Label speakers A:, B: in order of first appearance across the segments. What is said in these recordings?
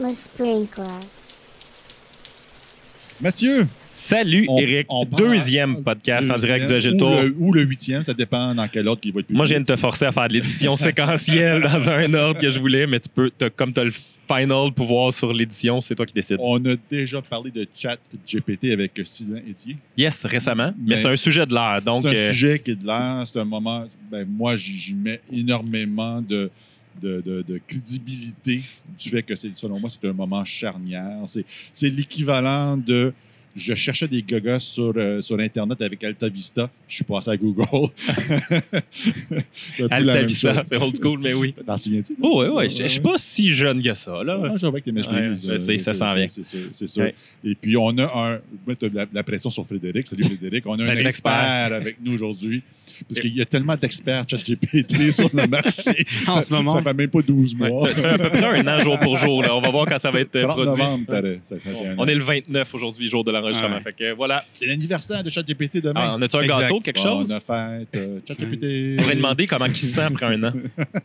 A: Le sprinkler.
B: Mathieu,
C: Salut,
B: on-
C: Eric.
B: on
C: Deuxième podcast en direct du Agile
B: ou
C: Tour.
B: le- Ou le huitième, ça dépend dans quel ordre qui va être publié.
C: Moi, je viens de te forcer à faire de l'édition séquentielle dans un ordre que je voulais, mais tu peux, comme tu as le final pouvoir sur l'édition, c'est toi qui décides.
B: On a déjà parlé de chat GPT avec Sylvain Etier.
C: Yes, récemment, mais,
B: Mais-
C: c'est un sujet de l'heure. Donc,
B: c'est un
C: euh,
B: sujet qui est de l'air, c'est un moment. Ben, moi, j'y j'y mets énormément de, de, de- de crédibilité du fait que, selon moi, c'est un moment charnière. C'est l'équivalent de. Je cherchais des gagas sur, euh, sur Internet avec Alta Vista. Je suis passé à Google. La
C: Alta Vista, c'est old school, mais oui.
B: T'en souviens-tu?
C: Oh, ouais, ouais. Je je suis pas si jeune que ça, là.
B: Moi, j'avais que tes.
C: Ouais, je sais, ça s'en vient.
B: C'est sûr.
C: Ouais.
B: Et puis, on a un. Je mettre la, la pression sur Frédéric. Salut Frédéric. On a un expert avec nous aujourd'hui. Parce qu'il y a tellement d'experts ChatGPT sur le marché.
D: En
B: Ça-
D: ce moment.
B: Ça fait même pas 12
C: Ouais,
B: mois.
C: ça, fait à peu près un an jour pour jour. Là. On va voir quand ça va être euh,
B: 30
C: produit.
B: novembre. Ça- ça,
C: On est le 29 aujourd'hui, jour de l'enregistrement.
D: Ouais.
C: Fait que voilà.
B: C'est l'anniversaire de ChatGPT demain.
C: Ah, on a-tu un
D: Exact.
C: gâteau, quelque
B: Bon,
C: chose?
B: On a fait euh, ChatGPT.
C: On pourrait demander comment il se sent après un an.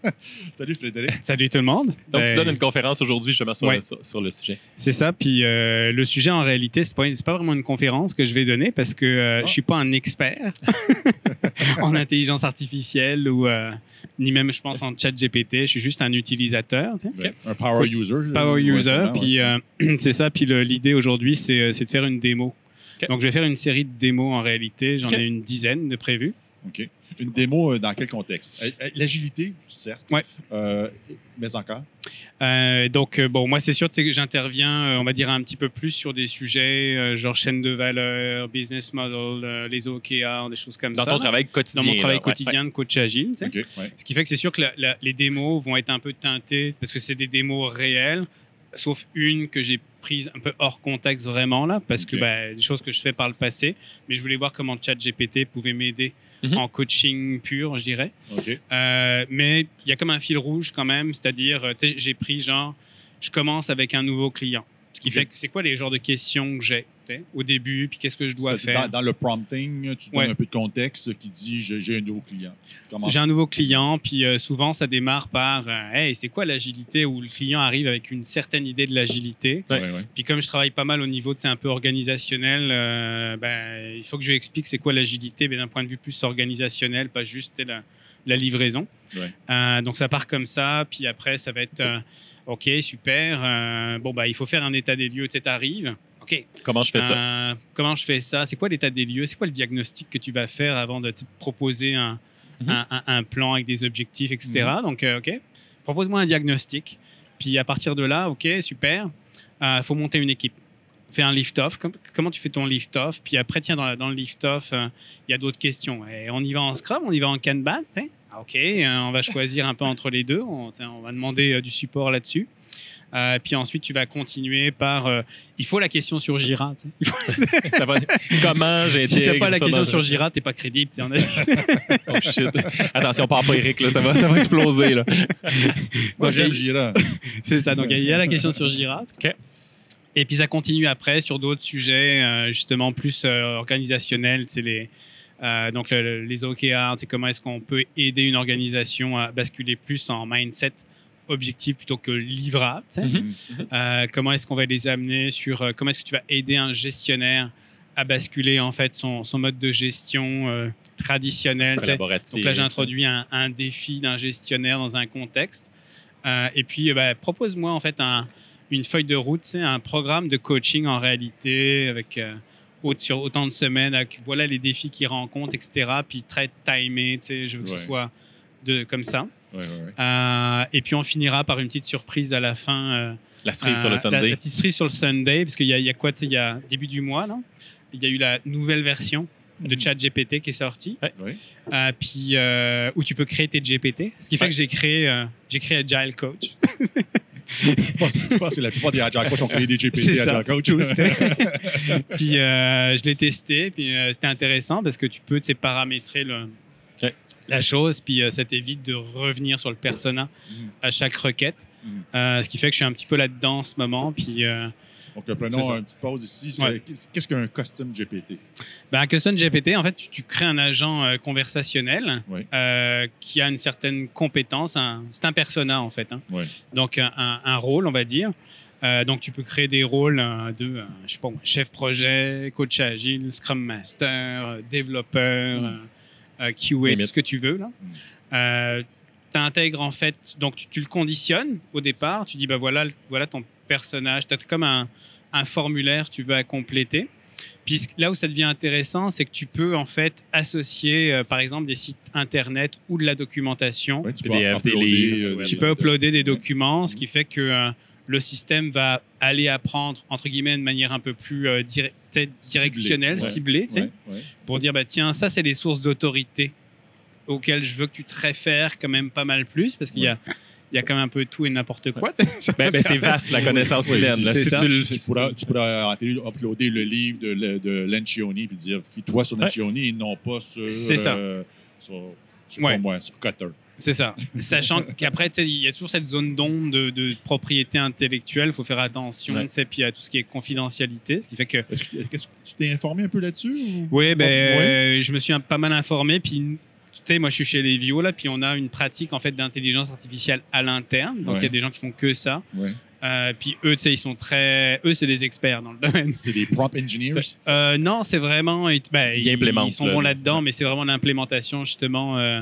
B: Salut Frédéric.
D: Salut tout le monde.
C: Donc,
D: Ben,
C: tu donnes une conférence aujourd'hui, justement, sur,
D: Ouais.
C: sur, sur le sujet.
D: C'est ça. Puis euh, le sujet, en réalité, c'est pas, pas vraiment une conférence que je vais donner parce que euh,
B: Ah.
D: je suis pas un expert en intelligence artificielle ou euh, ni même, je pense, en chat GPT. Je suis juste un utilisateur. tu sais.
B: Ouais. Un power user. je-
D: Power user. Puis euh, c'est ça. Puis l'idée aujourd'hui, c'est de faire une Donc je vais faire une série de démos en réalité. J'en ai une dizaine de prévues.
B: OK. Une démo euh, dans quel contexte? Euh, euh, L'agilité, certes.
D: Ouais.
B: Euh, mais encore.
D: Euh, donc, bon, moi, c'est sûr que j'interviens, euh, on va dire, un petit peu plus sur des sujets euh, genre chaîne de valeur, business model, euh, les OKR, des choses comme
C: Dans
D: ça.
C: ton
D: là.
C: travail quotidien.
D: Dans mon travail
C: là, ouais.
D: quotidien de coach agile. tu sais.
B: OK. Ouais.
D: Ce qui fait que c'est sûr que la- la- les démos vont être un peu teintées parce que c'est des démos réelles, sauf une que j'ai prise un peu hors contexte vraiment là, parce que bah, des choses que je fais par le passé, mais je voulais voir comment ChatGPT pouvait m'aider
C: Mhm.
D: en coaching pur, je dirais. Euh, mais il y a comme un fil rouge quand même, c'est-à-dire, euh, j'ai pris genre, je commence avec un nouveau client. Ce qui fait que c'est quoi les genres de questions que j'ai? Au début, puis qu'est-ce que je dois faire?
B: Dans, dans le prompting, tu donnes
D: Ouais.
B: un peu de contexte qui dit j'ai un nouveau client.
D: J'ai un nouveau client, puis euh, souvent ça démarre par euh, Hey, c'est quoi l'agilité? Où le client arrive avec une certaine idée de l'agilité.
B: Ouais, ouais.
D: Puis comme je travaille pas mal au niveau de c'est un peu organisationnel, euh, ben, il faut que je lui explique c'est quoi l'agilité, mais d'un point de vue plus organisationnel, pas juste la, la livraison. Euh, donc ça part comme ça, puis après ça va être OK, super. bon bah il faut faire un état des lieux, tu sais, t'arrives. OK.
C: Comment je fais ça?
D: Euh, comment je fais ça? C'est quoi l'état des lieux? C'est quoi le diagnostic que tu vas faire avant de te proposer un,
C: Mhm.
D: un, un- un plan avec des objectifs, etc. Donc, euh, OK, propose-moi un diagnostic. Puis à partir de là, OK, super, il faut monter une équipe. Fais un lift-off. Com- comment tu fais ton lift-off Puis après, tiens, dans, le lift-off, euh, il y a d'autres questions. Et on y va en Scrum, on y va en Kanban hein? Ah, OK, euh, on va choisir un peu entre les deux. On, va demander euh, du support là-dessus. Euh, puis ensuite, tu vas continuer par. euh, il faut la question sur
C: va- Comment j'ai
D: si t'as pas la question sur Jira, t'es pas crédible. t'es en.
C: Oh shit. Attention, parle pas Eric, là, ça, va, ça va exploser. Là.
B: Moi, j'aime Jira.
D: C'est ça. Donc, il y a la question sur Jira.
C: OK.
D: Et puis, ça continue après sur d'autres sujets, euh, justement, plus euh, organisationnels. C'est les. euh, donc, le- le- les OKR, c'est comment est-ce qu'on peut aider une organisation à basculer plus en mindset objectif plutôt que livrable. tu sais.
C: Mhm.
D: Euh, comment est-ce qu'on va les amener sur euh, comment est-ce que tu vas aider un gestionnaire à basculer en fait son, son mode de gestion euh, traditionnel. Donc là, j'ai introduit un, un défi d'un gestionnaire dans un contexte. Euh, et puis, euh, bah, propose-moi en fait un- une feuille de route, un programme de coaching en réalité avec euh, sur autant de semaines. avec, voilà les défis qu'ils rencontrent, etc. Puis très timé, tu sais, je veux que
B: Ouais.
D: ce soit de, comme ça.
B: Ouais, ouais, ouais.
D: Euh, et puis on finira par une petite surprise à la fin. euh,
C: La cerise sur
D: euh,
C: le
D: La,
C: Sunday.
D: la petite cerise sur le Sunday, parce qu'il y, a- il y a quoi, il y a début du mois, là, il y a eu la nouvelle version de
B: Mhm.
D: ChatGPT qui est sortie,
B: Ouais.
D: euh, puis euh, où tu peux créer tes GPT. Ce qui fait
C: Ouais.
D: que j'ai créé, euh, j'ai créé Agile Coach.
B: Je pense, je pense que la plupart des Agile Coach ont créé des GPT
D: C'est ça,
B: Agile Coach.
D: puis euh, je l'ai testé, puis euh, c'était intéressant parce que tu peux tu sais, paramétrer le. La chose, puis euh, ça t'évite de revenir sur le persona
B: Mhm.
D: à chaque requête.
B: Mhm.
D: Euh, ce qui fait que je suis un petit peu là-dedans en ce moment, puis euh,
B: Donc, prenons une petite pause ici.
D: Ouais.
B: Qu'est-ce qu'un custom GPT?
D: Ben, un Custom GPT, en fait, tu, tu crées un agent conversationnel
B: Oui.
D: qui a une certaine compétence. un- c'est un persona, en fait. hein. Donc, un, rôle, on va dire. Euh, donc, tu peux créer des rôles euh, de, euh, je sais pas, chef projet, coach agile, scrum master, développeur,
B: Mm.
D: Euh, QA, tout ce que tu veux. Là. Euh, tu intègres en fait, donc tu, tu le conditionnes au départ. Tu dis, bah voilà, voilà ton personnage. Tu as comme un, un formulaire, tu veux à compléter. Puis là où ça devient intéressant, c'est que tu peux en fait associer, euh, par exemple, des sites internet ou de la documentation.
B: Ouais, tu peux
C: PDF, des
B: uploader,
C: livres,
B: euh, des-
D: Tu peux
B: de-
D: uploader des
B: ouais.
D: documents, ce
B: Mhm.
D: qui fait que euh, le système va aller apprendre, entre guillemets, de manière un peu plus euh, dire- peut-être directionnelle,
B: ouais.
D: ciblée, tu sais,
B: Ouais, ouais.
D: pour dire, bah, tiens, ça, c'est les sources d'autorité auxquelles je veux que tu te réfères quand même pas mal plus, parce qu'il y a, il y a quand même un peu tout et n'importe quoi.
C: Ben, ben, c'est vaste, la connaissance
B: Oui,
C: humaine. là. Si tu le-
B: Tu pourras, tu pourras uploader le livre de, de Lencioni puis dire fie-toi sur
C: Ouais.
B: Lencioni et non pas sur.
D: C'est ça.
B: euh, sur, je sais
D: Ouais.
B: pas moi, sur Cutter.
D: C'est ça. Sachant qu'après, il y a toujours cette zone d'ombre de, de propriété intellectuelle. Il faut faire attention,
C: Ouais.
D: tu sais, puis à tout ce qui est confidentialité. Ce qui fait que,
B: Est-ce que, est-ce que tu t'es informé un peu là-dessus? ou-
D: oui, ben,
B: Ouais.
D: euh, je me suis un- pas mal informé. Puis, tu sais, moi, je suis chez Levio, là, puis on a une pratique, en fait, d'intelligence artificielle à l'interne. Donc, il y a des gens qui font que ça.
B: Ouais.
D: Euh, puis, eux, tu sais, ils sont très. Eux, c'est des experts dans le domaine.
B: C'est des prompt engineers?
D: Euh, non, c'est vraiment. Ils, ben,
C: Ils implémentent,
D: Ils sont bons là-dedans,
C: Ouais.
D: mais c'est vraiment l'implémentation, justement. euh,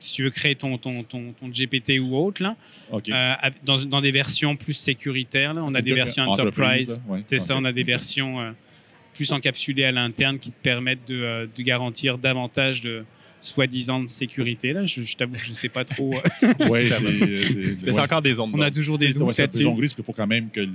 D: si tu veux créer ton, ton, ton, ton GPT ou autre, là, euh, dans, dans des versions plus sécuritaires. Là. On a des versions enterprise.
B: ouais.
D: C'est ça, on a des versions euh, plus encapsulées à l'interne qui te permettent de, euh, de garantir davantage de soi-disant de sécurité. Là. Je, je t'avoue que je ne sais pas trop.
B: Ouais, c'est.
C: encore des ondes.
D: on a toujours des doutes
B: c'est un peu parce qu'il faut quand même que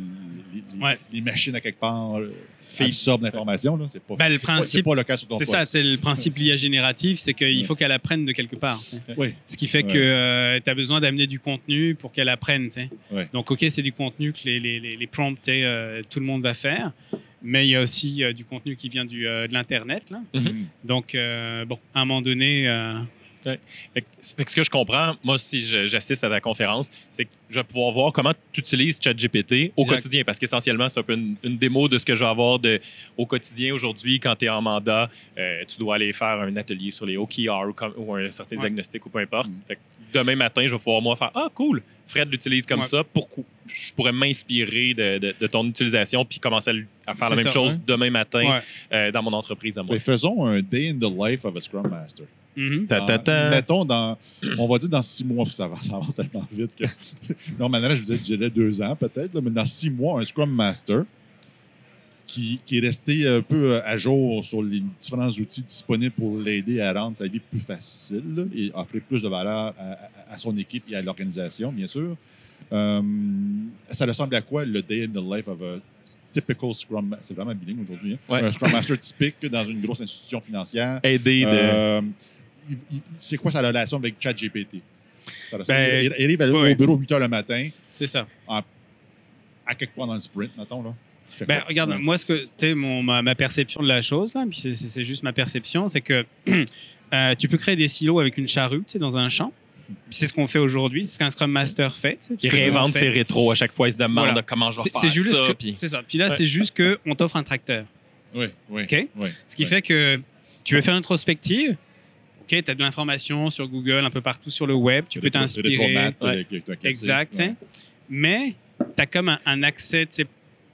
B: les, les-
D: Ouais.
B: les machines à quelque part euh, absorbent l'information. là. C'est pas,
D: Ben, le
B: pas-
D: principe-
B: c'est pas le cas sur ton
D: C'est ça, c'est le principe l'IA générative, c'est qu'il
B: Ouais.
D: faut qu'elle apprenne de quelque part.
B: Ouais.
D: Ce qui fait
B: Ouais.
D: que tu as besoin d'amener du contenu pour qu'elle apprenne. tu sais.
B: Ouais.
D: Donc, OK, c'est du contenu que les, les, les, les prompts, euh, tout le monde va faire. Mais il y a aussi euh, du contenu qui vient du, euh, de l'Internet. là.
B: Mhm.
D: Donc, euh, bon, à un moment donné,
C: Fait que- fait que ce que je comprends, moi, si j'assiste à ta conférence, c'est que je vais pouvoir voir comment tu utilises ChatGPT au
D: Exact.
C: quotidien. Parce qu'essentiellement, c'est un peu une, une démo de ce que je vais avoir de, au quotidien aujourd'hui. Quand tu es en mandat, euh, tu dois aller faire un atelier sur les OKR ou, comme- ou un certain
D: Ouais.
C: diagnostic ou peu importe.
B: Mm.
C: Fait que demain matin, je vais pouvoir moi faire Ah, cool, Fred l'utilise comme
D: Ouais.
C: ça. Pourquoi je pourrais m'inspirer de, de- de ton utilisation puis commencer à, faire la même
D: ça,
C: chose
D: ouais.
C: demain matin
D: ouais.
C: euh, dans mon entreprise à moi.
B: Faisons un day in the life of a Scrum Master.
D: Mhm.
C: Ta, ta, ta.
B: Dans- mettons, dans, on va dire dans six mois, parce que ça avance, ça avance tellement vite que. Normalement, je vous dirais deux ans peut-être, là, mais dans six mois, un Scrum Master qui, qui est resté un peu euh, à jour sur les différents outils disponibles pour l'aider à rendre sa vie plus facile là, et offrir plus de valeur à, à- à son équipe et à l'organisation, bien sûr. Euh, ça ressemble à quoi le day in the life of a typical Scrum Master? C'est vraiment bilingue aujourd'hui. hein?
C: Ouais.
B: Un Scrum Master typique dans une grosse institution financière.
C: Aider de.
B: Euh, c'est quoi sa relation avec ChatGPT?
D: Ben,
B: il, il arrive à-
D: ouais.
B: au bureau 8 h le matin,
D: C'est ça.
B: à quelque part dans le sprint, mettons. Là. Tu fais
D: Ben,
B: quoi?
D: regarde,
B: Ouais.
D: moi, ce que, tu ma, ma perception de la chose, là, puis c'est- c'est c'est juste ma perception, c'est que euh, tu peux créer des silos avec une charrue, tu sais, dans un champ. C'est ce qu'on fait aujourd'hui, c'est ce qu'un Scrum Master fait. on
C: réinvente
D: fait-
C: ses rétros à chaque fois. Il se demande
D: Voilà.
C: comment je vais
D: C'est
C: faire
D: c'est juste
C: ça.
D: que-
C: puis-
D: c'est ça. Puis là,
C: Ouais.
D: c'est juste qu'on t'offre un tracteur.
B: Oui, oui.
D: OK?
B: oui,
D: Ce qui
B: oui.
D: fait que tu veux faire une introspective. OK, tu as de l'information sur Google, un peu partout sur le web. Tu peux t'inspirer.
C: Ouais.
D: Exact.
B: ouais.
D: Mais tu as comme un, un accès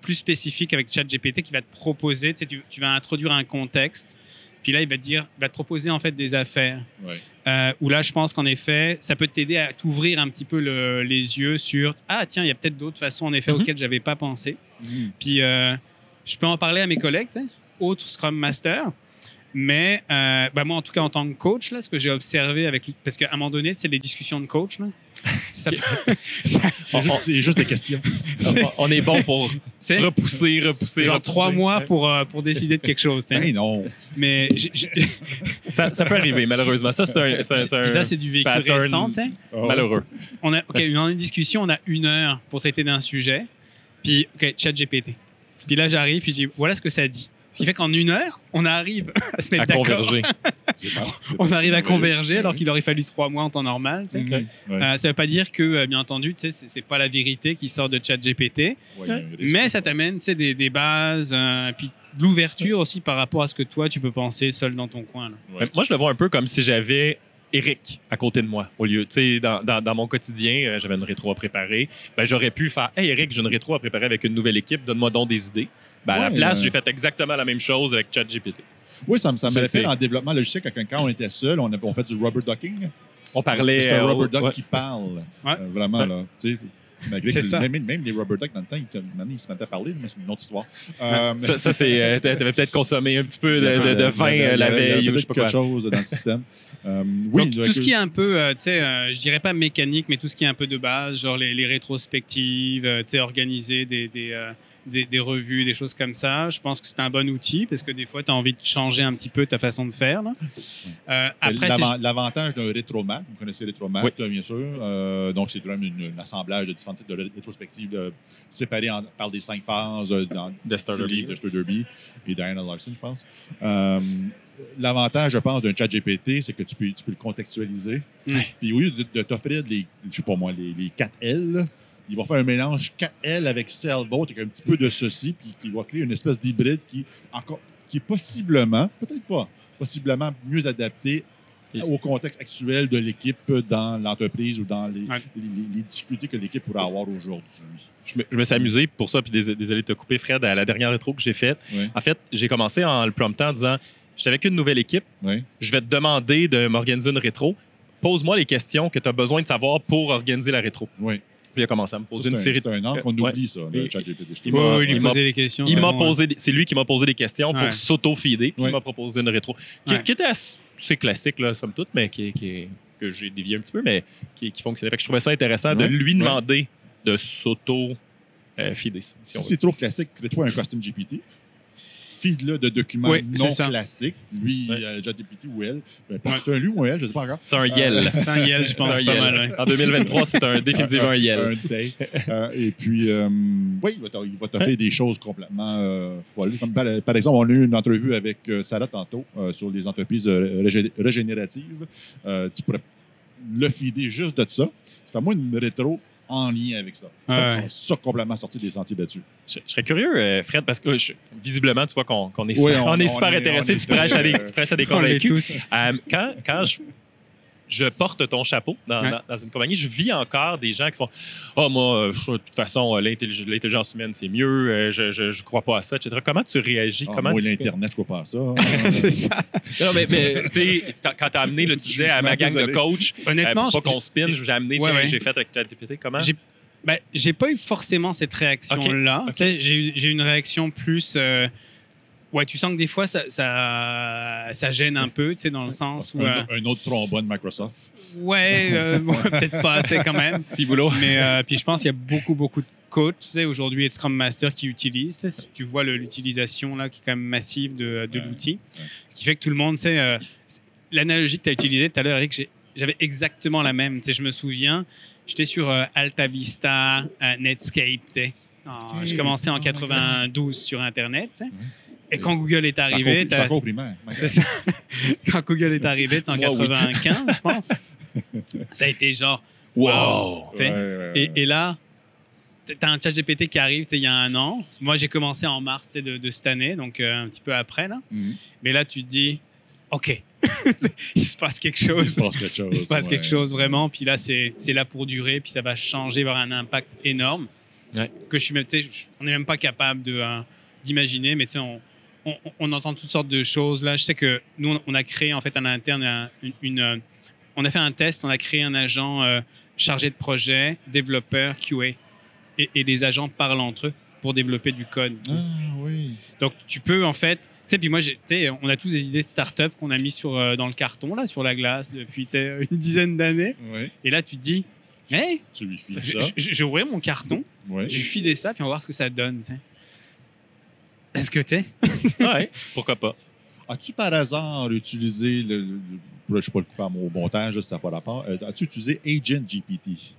D: plus spécifique avec ChatGPT qui va te proposer, tu, vas introduire un contexte, puis là, il va te dire, il va te proposer en fait des affaires.
B: Ouais.
D: Euh, où là, je pense qu'en effet, ça peut t'aider à t'ouvrir un petit peu le- les yeux sur Ah, tiens, il y a peut-être d'autres façons, en effet,
C: Mhm.
D: auxquelles j'avais pas pensé.
B: Mhm.
D: Puis euh, je peux en parler à mes collègues, autres Scrum Master. Mais euh, bah, moi, en tout cas, en tant que coach, là, ce que j'ai observé avec lui, parce qu'à un moment donné, c'est les discussions de coach. Là, ça, peut-
B: C'est juste, c'est juste des questions.
C: On- On est bon pour
D: c'est
C: repousser, repousser.
D: genre
C: repousser.
D: trois mois pour, euh, pour décider de quelque chose. tu sais.
B: Ben non.
D: Mais j'ai- j'ai-
C: Ça, ça peut arriver, malheureusement. Ça, c'est un, c'est un- c'est un
D: puis ça, c'est du vécu
C: pattern
D: récent. tu sais.
B: Ouais.
C: malheureux.
D: On a, OK, une discussion, on a une heure pour traiter d'un sujet. Puis, OK, chat GPT. Puis là, j'arrive, puis je dis, voilà ce que ça dit. Ce qui fait qu'en une heure, on arrive à se mettre
C: À
D: d'accord.
C: converger.
B: Pas- c'est
D: On arrive à converger alors qu'il aurait fallu trois mois en temps normal. tu sais.
B: Mhm. Ouais.
D: Euh, ça veut pas dire que, euh, bien entendu, tu sais, c'est pas la vérité qui sort de ChatGPT,
B: Ouais,
D: mais ça t'amène tu sais, des, des bases, euh, puis de l'ouverture aussi par rapport à ce que toi, tu peux penser seul dans ton coin. là.
B: Ouais.
C: Moi, je le vois un peu comme si j'avais Eric à côté de moi. Au lieu, tu sais, dans, dans- dans mon quotidien, euh, j'avais une rétro à préparer. Ben, j'aurais pu faire Hey Eric, j'ai une rétro à préparer avec une nouvelle équipe, donne-moi donc des idées. Ben, à la place,
B: euh,
C: j'ai fait exactement la même chose avec ChatGPT.
B: Oui, ça me, ça me rappelle en développement logiciel, quand, quand on était seul, on, avait- on fait du rubber ducking.
C: On parlait.
B: C'est un
C: euh,
B: rubber duck
C: ouais.
B: qui parle.
D: Ouais.
B: Euh, vraiment,
C: Ouais.
B: là. Tu sais, malgré
D: C'est
B: que
D: ça.
B: Même, même les rubber ducks, dans le temps, ils, te- maintenant, ils se mettaient à parler, mais c'est une autre histoire. Euh,
C: Ça, ça, c'est. euh, T'avais peut-être consommé un petit peu de, de- vin la veille ou je sais pas
B: quelque
C: quoi.
B: chose dans le système. Euh, oui,
D: Donc, tout ce qui est un peu, euh, tu sais, euh, je dirais pas mécanique, mais tout ce qui est un peu de base, genre les, les rétrospectives, euh, tu sais, organiser des, des, euh, des, des revues, des choses comme ça, je pense que c'est un bon outil parce que des fois, tu as envie de changer un petit peu ta façon de faire. là. Euh, après,
B: L'avantage d'un rétromat, vous connaissez rétromat,
C: Oui.
B: bien sûr. Euh, donc, c'est une- un assemblage de différents types de ré- rétrospectives euh, séparés en- par des cinq phases euh, dans
C: De Star
B: sur le
C: Derby.
B: livre de Stuart Derby et Diana Larson, je pense. Euh, L'avantage, je pense, d'un chat GPT, c'est que tu peux, tu peux le contextualiser.
D: Ouais.
B: Puis au lieu de, de t'offrir les, je sais pas moi, les, les 4 L, là, il va faire un mélange 4 L avec Sailboat avec un petit peu de ceci, puis qui va créer une espèce d'hybride qui, encore, qui est possiblement, peut-être pas, possiblement mieux adapté au contexte actuel de l'équipe dans l'entreprise ou dans les,
D: Ouais.
B: les- les- les difficultés que l'équipe pourrait avoir aujourd'hui.
C: Je me, je me suis amusé pour ça, puis dés- désolé de te couper, Fred, à la dernière rétro que j'ai faite. En fait, j'ai commencé en le promptant en disant Je suis avec une nouvelle équipe, je vais te demander de m'organiser une rétro. Pose-moi les questions que tu as besoin de savoir pour organiser la rétro.
B: oui.
C: Puis il a commencé à me poser une
B: un,
C: série
B: c'est un angle qu'on
C: Ouais.
B: oublie, ça, le chat GPT.
C: il m'a-
D: Oui, lui
C: il m'a-
D: poser les questions.
C: Il
D: c'est
C: m'a
D: bon,
C: posé, des- c'est lui qui m'a posé des questions
D: Ouais.
C: pour s'auto-feeder, puis
B: Ouais.
C: il m'a proposé une rétro. Qui,
D: Ouais.
C: qui était assez classique, là, somme toute, mais qui, qui- que j'ai dévié un petit peu, mais qui, qui fonctionnait. Fait que je trouvais ça intéressant de lui
B: Ouais.
C: demander de s'auto-feeder. si
B: Si c'est trop classique, crée-toi un custom GPT. Feed-le de documents
D: Oui,
B: non classiques. Lui,
C: Ouais.
B: euh, ChatGPT ou elle.
D: Ouais.
B: C'est un lui ou un elle, je ne sais pas encore.
C: C'est un Yel.
D: C'est un Yel, je pense, pas
C: Yel.
D: mal.
C: En 2023, c'est un définitivement un Yel.
B: Un day. Euh, et puis, euh, oui, il va va t'offrir des choses complètement euh, folles. Comme par, par exemple, on a eu une entrevue avec euh, Sarah tantôt euh, sur les entreprises euh, régé- régénératives. Euh, tu pourrais le feeder juste de ça. Ça fait moi une rétro en lien avec ça.
D: Ouais,
B: ça, ça complètement sorti des sentiers battus.
C: Je, je serais curieux, euh, Fred, parce que euh, je- visiblement, tu vois qu'on est,
B: Oui, on-
C: on est
B: on
C: super
B: est-
C: intéressé.
B: on est
C: Tu prêches à des, tu prêches à des convaincus.
D: tous.
C: Euh, quand, quand je, je porte ton chapeau dans,
D: Ouais.
C: dans- dans une compagnie, je vis encore des gens qui font Oh, moi, euh, je- de toute façon, euh, l'intellig- l'intelligence humaine, c'est mieux, euh, je, je, je crois pas à ça, etc. Comment tu réagis?
B: Ah,
C: Comment
B: moi,
C: tu...
B: l'Internet, je ne crois pas à ça.
D: c'est ça.
C: Non, mais, mais tu sais, t'as- quand tu as amené, là, tu disais à ma gang de coach, euh,
D: Honnêtement,
C: pour pas
D: je-
C: qu'on spin, j'ai amené, tu
D: Ouais,
C: sais,
D: ouais.
C: j'ai fait avec ChatGPT. Comment?
D: J'ai ben, j'ai pas eu forcément cette réaction-là.
C: Ok.
D: Tu sais, J'ai eu- j'ai eu une réaction plus. euh, ouais, tu sens que des fois, ça, ça, ça gêne un peu, tu sais, dans le sens où.
B: un,
D: euh,
B: un autre trombone Microsoft.
D: ouais, euh, ouais, peut-être pas, tu sais, quand même.
C: Si boulot.
D: Mais euh, puis je pense qu'il y a beaucoup, beaucoup de coachs, tu sais, aujourd'hui, et de Scrum Master qui utilisent. Tu, sais, tu vois l'utilisation là qui est quand même massive de, de
B: Ouais,
D: l'outil.
B: ouais.
D: Ce qui fait que tout le monde sait. euh, c'est- L'analogie que tu as utilisée tout à l'heure, Eric, j'avais exactement la même. Tu sais, je me souviens, j'étais sur euh, Alta Vista, euh, Netscape. tu sais. Je commençais en
B: oh my
D: 92 sur Internet. tu sais.
B: Ouais.
D: Et quand Google est arrivé,
B: encore primaire.
D: c'est ça. Quand Google est arrivé, en
C: Moi, oui.
D: 95, je pense. Ça a été genre,
C: Wow!
B: Ouais, ouais,
D: Et, et là, t'as un chat GPT qui arrive il y a un an. Moi, j'ai commencé en mars de, de cette année, donc euh, un petit peu après. Là.
B: Mhm.
D: Mais là, tu te dis, OK, il se passe quelque
B: Il
D: chose.
B: se passe quelque chose.
D: Il se passe quelque chose vraiment. Puis là, c'est c'est là pour durer. Puis ça va changer, avoir un impact énorme.
C: Ouais.
D: Que je suis même, tu sais, je- on n'est même pas capable euh, d'imaginer. Mais tu sais, on, on, on entend toutes sortes de choses. Là, je sais que nous, on- a créé en fait en interne un- une. une, euh, on a fait un test. On a créé un agent euh, chargé de projet, développeur, QA. Et, et les agents parlent entre eux pour développer du code.
B: Ah oui.
D: Donc, tu peux, en fait. Tu sais, puis moi, j'ai- tu sais, on a tous des idées de start-up qu'on a mis sur, euh, dans le carton, là, sur la glace, depuis une dizaine d'années. Et là, tu te dis, hey,
B: Tu lui files
D: je,
B: ça.
D: je- je vais ouvrir mon carton, je lui file ça, puis on va voir ce que ça donne. Est-ce que tu sais?
C: Ouais, pourquoi pas?
B: As-tu par hasard utilisé le. le- je ne sais pas le coup à mon montage, ça n'a pas rapport. Euh, As-tu utilisé Agent GPT?